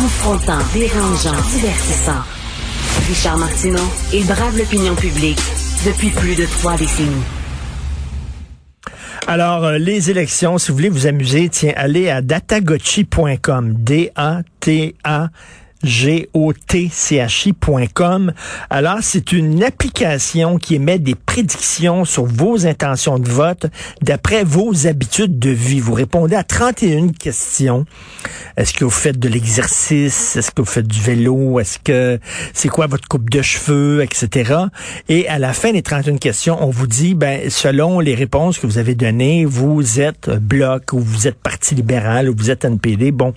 Confrontant, dérangeant, divertissant. Richard Martineau, il brave l'opinion publique depuis plus de trois décennies. Alors, euh, les élections, si vous voulez vous amuser, tiens, allez à datagotchi.com. D-A-T-A G-O-T-C-H-I.com. Alors, c'est une application qui émet des prédictions sur vos intentions de vote d'après vos habitudes de vie. Vous répondez à 31 questions. Est-ce que vous faites de l'exercice? Est-ce que vous faites du vélo? Est-ce que c'est quoi votre coupe de cheveux, etc. Et à la fin des 31 questions, on vous dit, ben, selon les réponses que vous avez données, vous êtes bloc ou vous êtes parti libéral ou vous êtes NPD. Bon,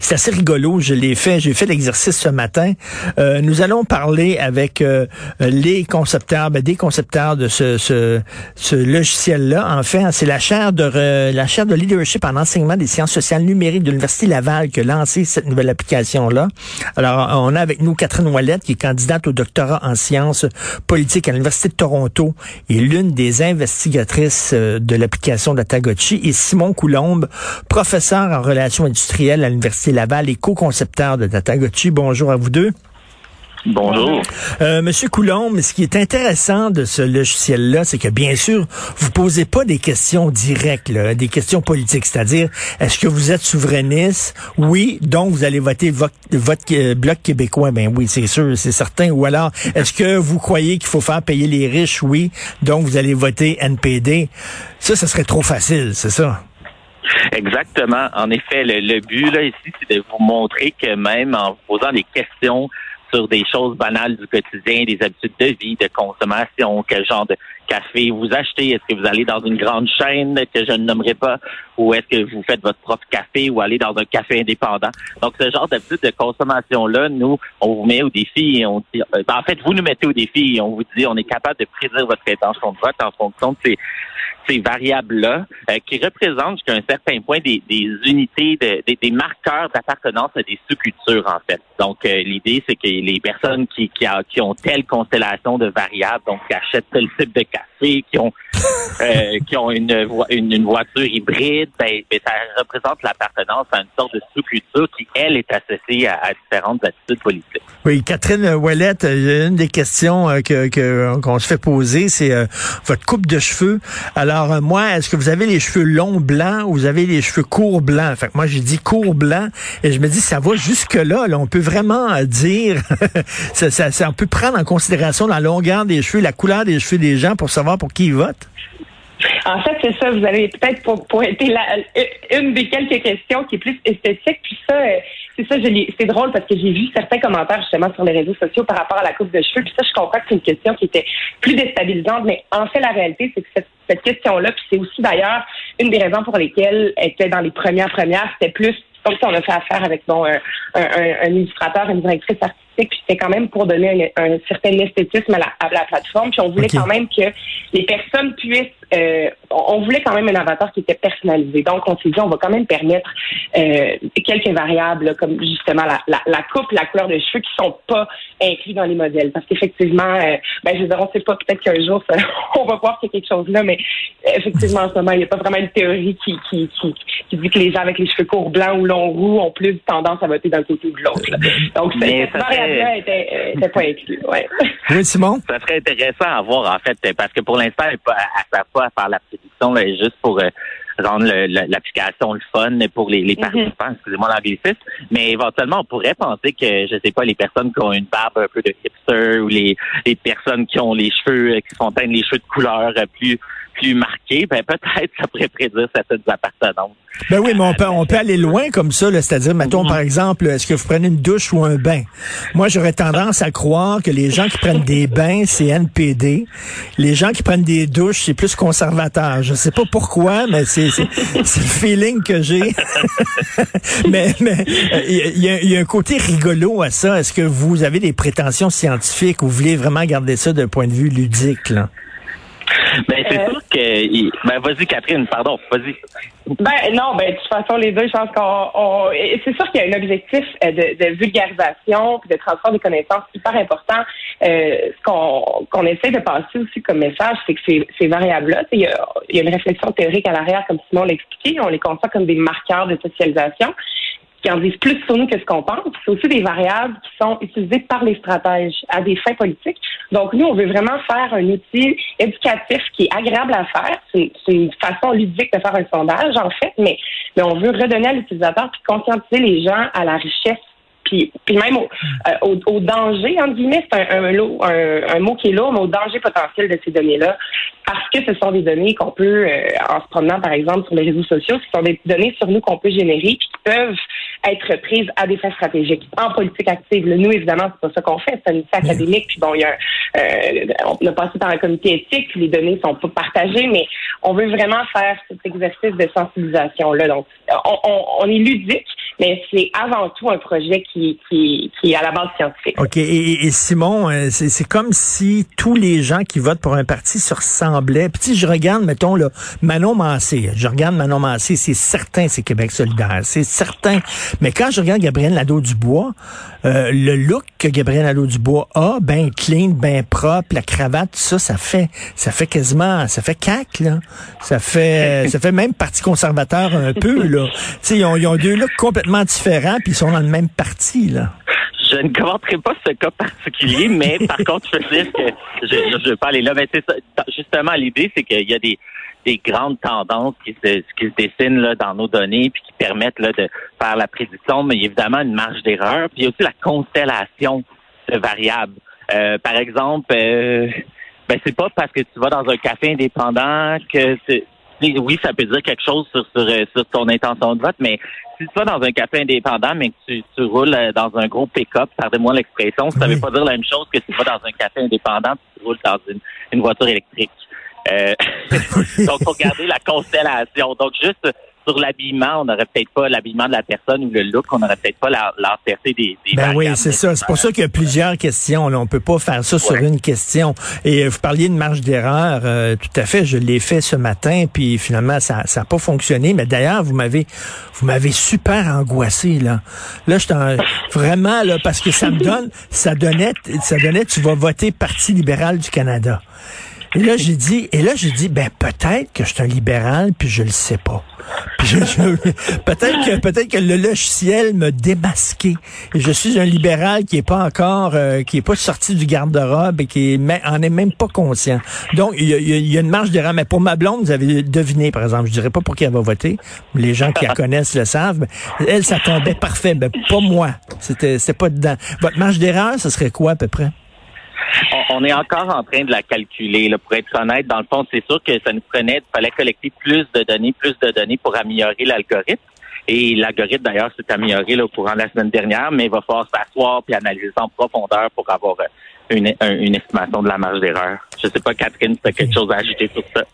c'est assez rigolo. Je l'ai fait. J'ai fait l'exercice ce matin. Euh, nous allons parler avec euh, les concepteurs, ben, des concepteurs de ce, logiciel-là. Enfin, c'est la chaire de la chaire de leadership en enseignement des sciences sociales numériques de l'Université Laval qui a lancé cette nouvelle application-là. Alors, on a avec nous Catherine Ouellette, qui est candidate au doctorat en sciences politiques à l'Université de Toronto et l'une des investigatrices euh, de l'application d'Atagotchi, et Simon Coulombe, professeur en relations industrielles à l'Université l'Université Laval et co-concepteur de Datagotchi. Bonjour à vous deux. Bonjour. Euh, Monsieur Coulombe, ce qui est intéressant de ce logiciel-là, c'est que bien sûr, vous posez pas des questions directes, des questions politiques, c'est-à-dire, est-ce que vous êtes souverainiste? Oui, donc vous allez voter votre, euh, bloc québécois. Ben oui, c'est sûr, c'est certain. Ou alors, est-ce que vous croyez qu'il faut faire payer les riches? Oui, donc vous allez voter NPD. Ça, ce serait trop facile, c'est ça? Exactement. En effet, le, but là ici, c'est de vous montrer que même en vous posant des questions sur des choses banales du quotidien, des habitudes de vie, de consommation, quel genre de café vous achetez, est-ce que vous allez dans une grande chaîne que je ne nommerai pas, ou est-ce que vous faites votre propre café ou allez dans un café indépendant. Donc, ce genre d'habitude de consommation-là, nous, on vous met au défi et on dit, euh, en fait, vous nous mettez au défi et on vous dit, on est capable de prédire votre intention de vote en fonction de ces ces variables-là, euh, qui représentent jusqu'à un certain point des, unités, de, des, marqueurs d'appartenance à des sous-cultures, en fait. Donc, euh, l'idée, c'est que les personnes qui, qui, qui, ont telle constellation de variables, donc qui achètent tel type de café, qui ont euh, qui ont une, une, voiture hybride, ben, ben, ça représente l'appartenance à une sorte de sous-culture qui, elle, est associée à, différentes attitudes politiques. Oui, Catherine Ouellette, une des questions que qu'on se fait poser, c'est votre coupe de cheveux. Alors, euh, moi, est-ce que vous avez les cheveux longs blancs ou vous avez les cheveux courts blancs? Fait que moi, j'ai dit court blanc et je me dis, ça va jusque-là. Là. On peut vraiment euh, dire, ça, on peut prendre en considération la longueur des cheveux, la couleur des cheveux des gens pour savoir pour qui ils votent? En fait, c'est ça. Vous avez peut-être pointé la, une des quelques questions qui est plus esthétique. Puis ça, euh, c'est ça, c'est drôle parce que j'ai vu certains commentaires justement sur les réseaux sociaux par rapport à la coupe de cheveux. Puis ça, je comprends que c'est une question qui était plus déstabilisante. Mais en fait, la réalité, c'est que cette, cette question-là, puis c'est aussi d'ailleurs une des raisons pour lesquelles elle était dans les premières premières, c'était plus comme si on a fait affaire avec bon, un, un, un illustrateur, une directrice artistique puis c'était quand même pour donner un, certain esthétisme à la, à la, plateforme. Puis on voulait quand même que les personnes puissent, euh, on voulait quand même un avatar qui était personnalisé. Donc on s'est dit, on va quand même permettre euh, quelques variables comme justement la, la, la, coupe, la couleur de cheveux qui sont pas inclus dans les modèles. Parce qu'effectivement, euh, ben je veux dire, on sait pas, peut-être qu'un jour on va voir qu'il y a quelque chose là, mais effectivement en ce moment, il n'y a pas vraiment une théorie qui, qui, qui, qui, dit que les gens avec les cheveux courts blancs ou longs roux ont plus tendance à voter d'un côté ou de l'autre. Donc c'est était, était pas inclus. Ouais. Oui, Simon? Ça serait intéressant à voir, en fait, parce que pour l'instant, elle ne sert pas à faire la prédiction, là, juste pour euh, rendre l'application le, fun pour les, les participants, excusez-moi l'anglicisme, mais éventuellement, on pourrait penser que, je sais pas, les personnes qui ont une barbe un peu de hipster ou les, les personnes qui ont les cheveux, qui font teindre les cheveux de couleur plus plus marqué, ben peut-être ça pourrait prédire certaines appartenances. Ben oui, mais on peut, on peut aller loin comme ça, c'est-à-dire, mettons mhm. par exemple, est-ce que vous prenez une douche ou un bain? Moi, j'aurais tendance à croire que les gens qui prennent des bains, c'est NPD. Les gens qui prennent des douches, c'est plus conservateur. Je sais pas pourquoi, mais c'est le feeling que j'ai. mais mais il y, y, a un côté rigolo à ça. Est-ce que vous avez des prétentions scientifiques ou vous voulez vraiment garder ça d'un point de vue ludique? Là? Ben, c'est euh, sûr que. Ben, vas-y, Catherine, pardon, vas-y. Ben, non, ben, de toute façon, les deux, je pense qu'on. C'est sûr qu'il y a un objectif euh, de, de vulgarisation puis de transfert des connaissances hyper important. Euh, ce qu'on essaie de passer aussi comme message, c'est que ces, ces variables-là, il y, a, y a une réflexion théorique à l'arrière, comme Simon l'a expliqué. On les conçoit comme des marqueurs de socialisation qui en disent plus sur nous que ce qu'on pense. C'est aussi des variables qui sont utilisées par les stratèges à des fins politiques. Donc, nous, on veut vraiment faire un outil éducatif qui est agréable à faire. C'est une façon ludique de faire un sondage, en fait, mais, mais on veut redonner à l'utilisateur puis conscientiser les gens à la richesse puis, puis même au, euh, danger, entre guillemets, c'est un, un, un, mot qui est lourd, mais au danger potentiel de ces données-là, parce que ce sont des données qu'on peut, euh, en se promenant par exemple sur les réseaux sociaux, ce sont des données sur nous qu'on peut générer, qui peuvent être prises à des fins stratégiques, en politique active. nous, évidemment, c'est pas ça qu'on fait, c'est un outil académique, puis bon, il y a, euh, on a passé par un comité éthique, les données sont pas partagées, mais on veut vraiment faire cet exercice de sensibilisation-là. Donc, on, on, on est ludique, mais c'est avant tout un projet qui, qui, qui est à la base scientifique. OK. Et, Simon, euh, c'est comme si tous les gens qui votent pour un parti se ressemblaient. Puis si je regarde, mettons, là, Manon Massé, je regarde Manon Massé, c'est certain c'est Québec solidaire, c'est certain. Mais quand je regarde Gabriel Nadeau-Dubois, euh, le look que Gabriel Nadeau-Dubois a, ben clean, ben propre, la cravate, tout ça, ça fait, ça fait quasiment, ça fait cac, là. Ça fait, ça fait même parti conservateur un peu, là. Tu sais, ils ont, ils ont deux looks complètement différents, puis ils sont dans le même parti, là. Je ne commenterai pas ce cas particulier, mais par contre, je veux dire que je ne veux pas aller là. Mais justement, l'idée, c'est qu'il y a des, des grandes tendances qui se, qui se dessinent là, dans nos données puis qui permettent là, de faire la prédiction, mais il y a évidemment une marge d'erreur. Puis il y a aussi la constellation de variables. Euh, par exemple, euh, ben c'est pas parce que tu vas dans un café indépendant que oui, ça peut dire quelque chose sur, sur, sur ton intention de vote, mais si tu vas dans un café indépendant, mais que tu, tu roules euh, dans un gros pick-up, pardonnez-moi l'expression, ça ne veut pas dire la même chose que si tu vas dans un café indépendant et tu roules dans une, une voiture électrique. Euh, donc, faut garder la constellation. Donc, juste sur l'habillement, on n'aurait peut-être pas l'habillement de la personne ou le look, on n'aurait peut-être pas l'entièreté des, des Ben oui, c'est ça. C'est pour ça qu'il y a plusieurs questions. Là. On peut pas faire ça sur une question. Et euh, vous parliez de marge d'erreur. Euh, tout à fait, je l'ai fait ce matin, puis finalement, ça n'a pas fonctionné. Mais d'ailleurs, vous m'avez vous m'avez super angoissé, là. Là, je vraiment, là, parce que ça me donne, ça donnait, ça donnait, tu vas voter Parti libéral du Canada. Et là, j'ai dit, et là, j'ai dit, ben, peut-être que je suis un libéral, puis je le sais pas. peut-être que, peut-être que le logiciel m'a démasqué. Et je suis un libéral qui est pas encore, euh, qui est pas sorti du garde-robe et qui est, en est même pas conscient. Donc, il y a, une marge d'erreur. Mais pour ma blonde, vous avez deviné, par exemple, je dirais pas pour qui elle va voter. Les gens qui la connaissent le savent. Mais elle, ça tombait parfait. Mais pas moi. C'était, c'était pas dedans. Votre marge d'erreur, ce serait quoi, à peu près? On, est encore en train de la calculer. Là, pour être honnête, dans le fond, c'est sûr que ça nous prenait, il fallait collecter plus de données, plus de données pour améliorer l'algorithme. Et l'algorithme, d'ailleurs, s'est amélioré là, au courant de la semaine dernière, mais il va falloir s'asseoir puis analyser en profondeur pour avoir euh, une, estimation de la marge d'erreur. Je sais pas, Catherine, si tu as quelque chose à ajouter sur ça.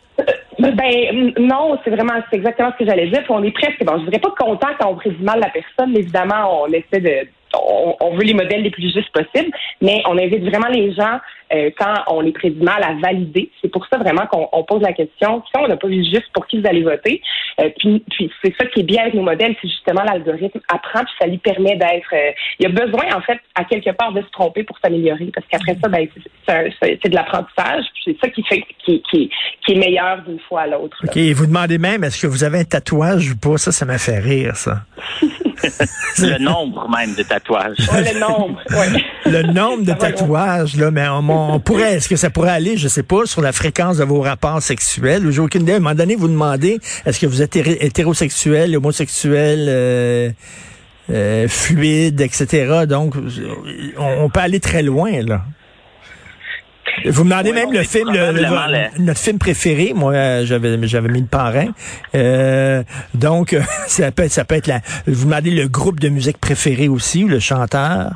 Ben non, c'est vraiment c'est exactement ce que j'allais dire. on est presque bon, je dirais pas content quand on prédit mal la personne, mais évidemment, on essaie de on, veut les modèles les plus justes possibles, mais on invite vraiment les gens, euh, quand on les prédit mal, à valider. C'est pour ça vraiment qu'on pose la question, si on n'a pas vu juste pour qui vous allez voter, euh, puis, puis c'est ça qui est bien avec nos modèles, c'est justement l'algorithme apprend, puis ça lui permet d'être... Euh, il y a besoin, en fait, à quelque part, de se tromper pour s'améliorer, parce qu'après ça, ben, c'est de l'apprentissage, puis c'est ça qui fait qui, qui, qui est meilleur d'une fois à l'autre. OK, et vous demandez même, est-ce que vous avez un tatouage ou pas? Ça, ça m'a fait rire, ça. le nombre même de tatouages. le nombre, oui. Le nombre de tatouages, là, mais on, pourrait, est-ce que ça pourrait aller, je sais pas, sur la fréquence de vos rapports sexuels? J'ai aucune idée. À un moment donné, vous demandez, est-ce que vous êtes hétérosexuel, homosexuel, euh, euh, fluide, etc. Donc, on peut aller très loin, là. Vous me demandez même le film, le, notre film préféré. Moi, j'avais j'avais mis le parrain. Euh, donc, ça peut être, ça peut être la. Vous me demandez le groupe de musique préféré aussi, le chanteur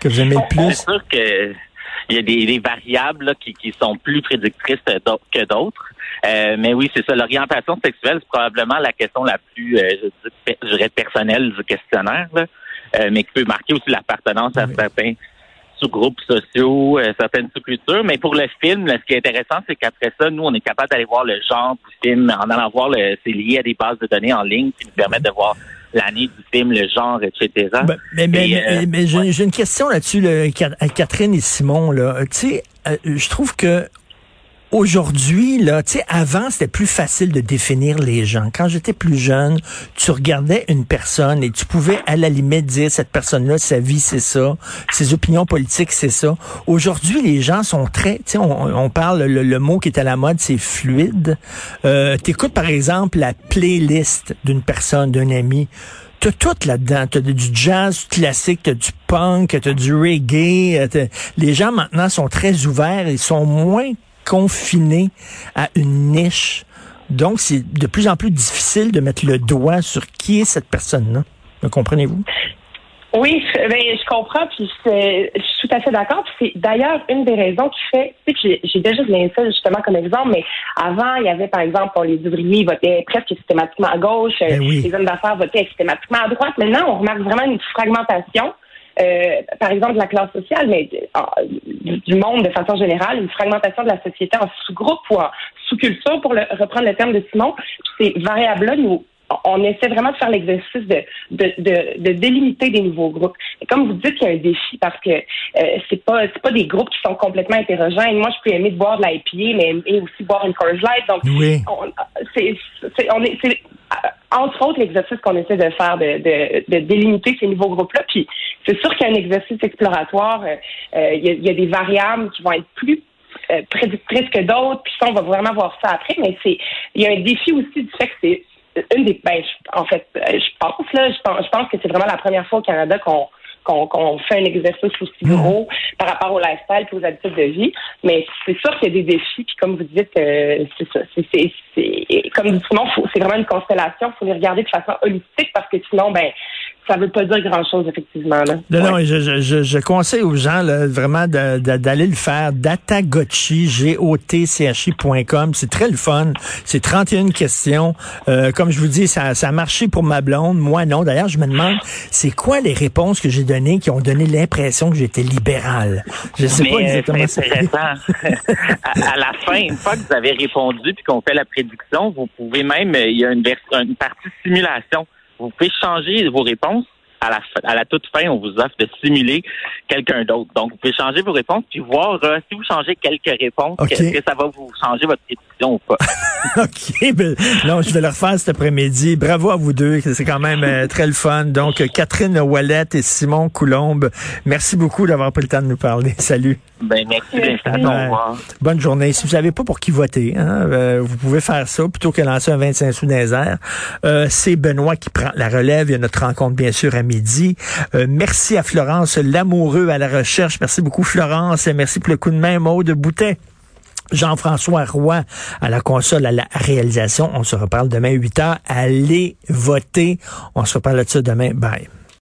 que vous aimez le plus? C'est sûr que il y a des, variables qui, qui sont plus prédictrices que d'autres. Euh, mais oui, c'est ça. L'orientation sexuelle, c'est probablement la question la plus, euh, je, dirais, personnelle du questionnaire, mais qui peut marquer aussi l'appartenance à certains sous-groupes sociaux, euh, certaines sous-cultures. Mais pour le film, ce qui est intéressant, c'est qu'après ça, nous, on est capable d'aller voir le genre du film en allant voir le, c'est lié à des bases de données en ligne qui nous permettent de voir l'année du film, le genre, etc. Ben, mais, euh, j'ai une question là-dessus, Catherine et Simon. Là. Tu sais, euh, je trouve que Aujourd'hui, là, tu sais, avant, c'était plus facile de définir les gens. Quand j'étais plus jeune, tu regardais une personne et tu pouvais, à la limite, dire cette personne-là, sa vie, c'est ça, ses opinions politiques, c'est ça. Aujourd'hui, les gens sont très, tu sais, on, parle, le, mot qui est à la mode, c'est fluide. Euh, T'écoutes, par exemple, la playlist d'une personne, d'un ami. T'as tout là-dedans. T'as du jazz classique, t'as du punk, t'as du reggae. Les gens maintenant sont très ouverts, ils sont moins confiné à une niche. Donc, c'est de plus en plus difficile de mettre le doigt sur qui est cette personne-là. Me comprenez-vous? Oui, ben, je comprends, puis je suis tout à fait d'accord. C'est d'ailleurs une des raisons qui fait, tu sais, j'ai déjà donné ça justement comme exemple, mais avant, il y avait par exemple, pour les ouvriers, votaient presque systématiquement à gauche, ben les hommes d'affaires votaient systématiquement à droite. Maintenant, on remarque vraiment une fragmentation. Euh, par exemple, la classe sociale, mais euh, du monde de façon générale, une fragmentation de la société en sous-groupe ou en sous-culture, pour le, reprendre le terme de Simon. Ces variables-là nous on essaie vraiment de faire l'exercice de, de, de, délimiter des nouveaux groupes. Et comme vous dites, il y a un défi parce que euh, c'est pas c'est pas des groupes qui sont complètement hétérogènes. Moi, je peux aimer de boire de l'IPA, mais aimer aussi boire une Coors Light. Donc, c'est, on est, c'est entre autres l'exercice qu'on essaie de faire de, de, de délimiter ces nouveaux groupes-là. Puis c'est sûr qu'il y a un exercice exploratoire. Euh, euh, il, y a, y a, des variables qui vont être plus prédictrices que d'autres. Puis ça, on va vraiment voir ça après. Mais c'est il y a un défi aussi du fait que c'est une des ben, en fait, euh, je pense là, je pense, je pense que c'est vraiment la première fois au Canada qu'on qu'on fait un exercice aussi mmh. gros par rapport au lifestyle et aux habitudes de vie. Mais c'est sûr qu'il y a des défis, puis comme vous dites, euh, c'est ça. C'est, comme dit Simon, c'est vraiment une constellation. Il faut les regarder de façon holistique parce que sinon, ben, ça veut pas dire grand-chose, effectivement. Là. Non, non, je, je, je, conseille aux gens là, vraiment d'aller le faire. Datagotchi, G-O-T-C-H-I.com. C'est très le fun. C'est 31 questions. Euh, comme je vous dis, ça, ça a marché pour ma blonde. Moi, non. D'ailleurs, je me demande, c'est quoi les réponses que j'ai données qui ont donné l'impression que j'étais libéral? Je sais pas exactement. C'est intéressant. à, la fin, une fois que vous avez répondu puis qu'on fait la prédiction, vous pouvez même, il y a une, une partie simulation vous pouvez changer vos réponses à la, à la toute fin, on vous offre de simuler quelqu'un d'autre. Donc, vous pouvez changer vos réponses puis voir euh, si vous changez quelques réponses, est-ce que ça va vous changer votre décision ou pas. OK. Ben, non, je vais le refaire cet après-midi. Bravo à vous deux. C'est quand même euh, très le fun. Donc, Catherine Wallet et Simon Coulombe, merci beaucoup d'avoir pris le temps de nous parler. Salut. Ben, merci de Bonne journée. Si vous savez pas pour qui voter, hein, euh, vous pouvez faire ça plutôt que lancer un 25 sous airs. Euh, c'est Benoît qui prend la relève. Il y a notre rencontre, bien sûr, à midi. Euh, merci à Florence Lamoureux à la recherche. Merci beaucoup, Florence. Et merci pour le coup de main, de Boutet. Jean-François Roy à la console, à la réalisation. On se reparle demain 8 heures. Allez voter. On se reparle de ça demain. Bye.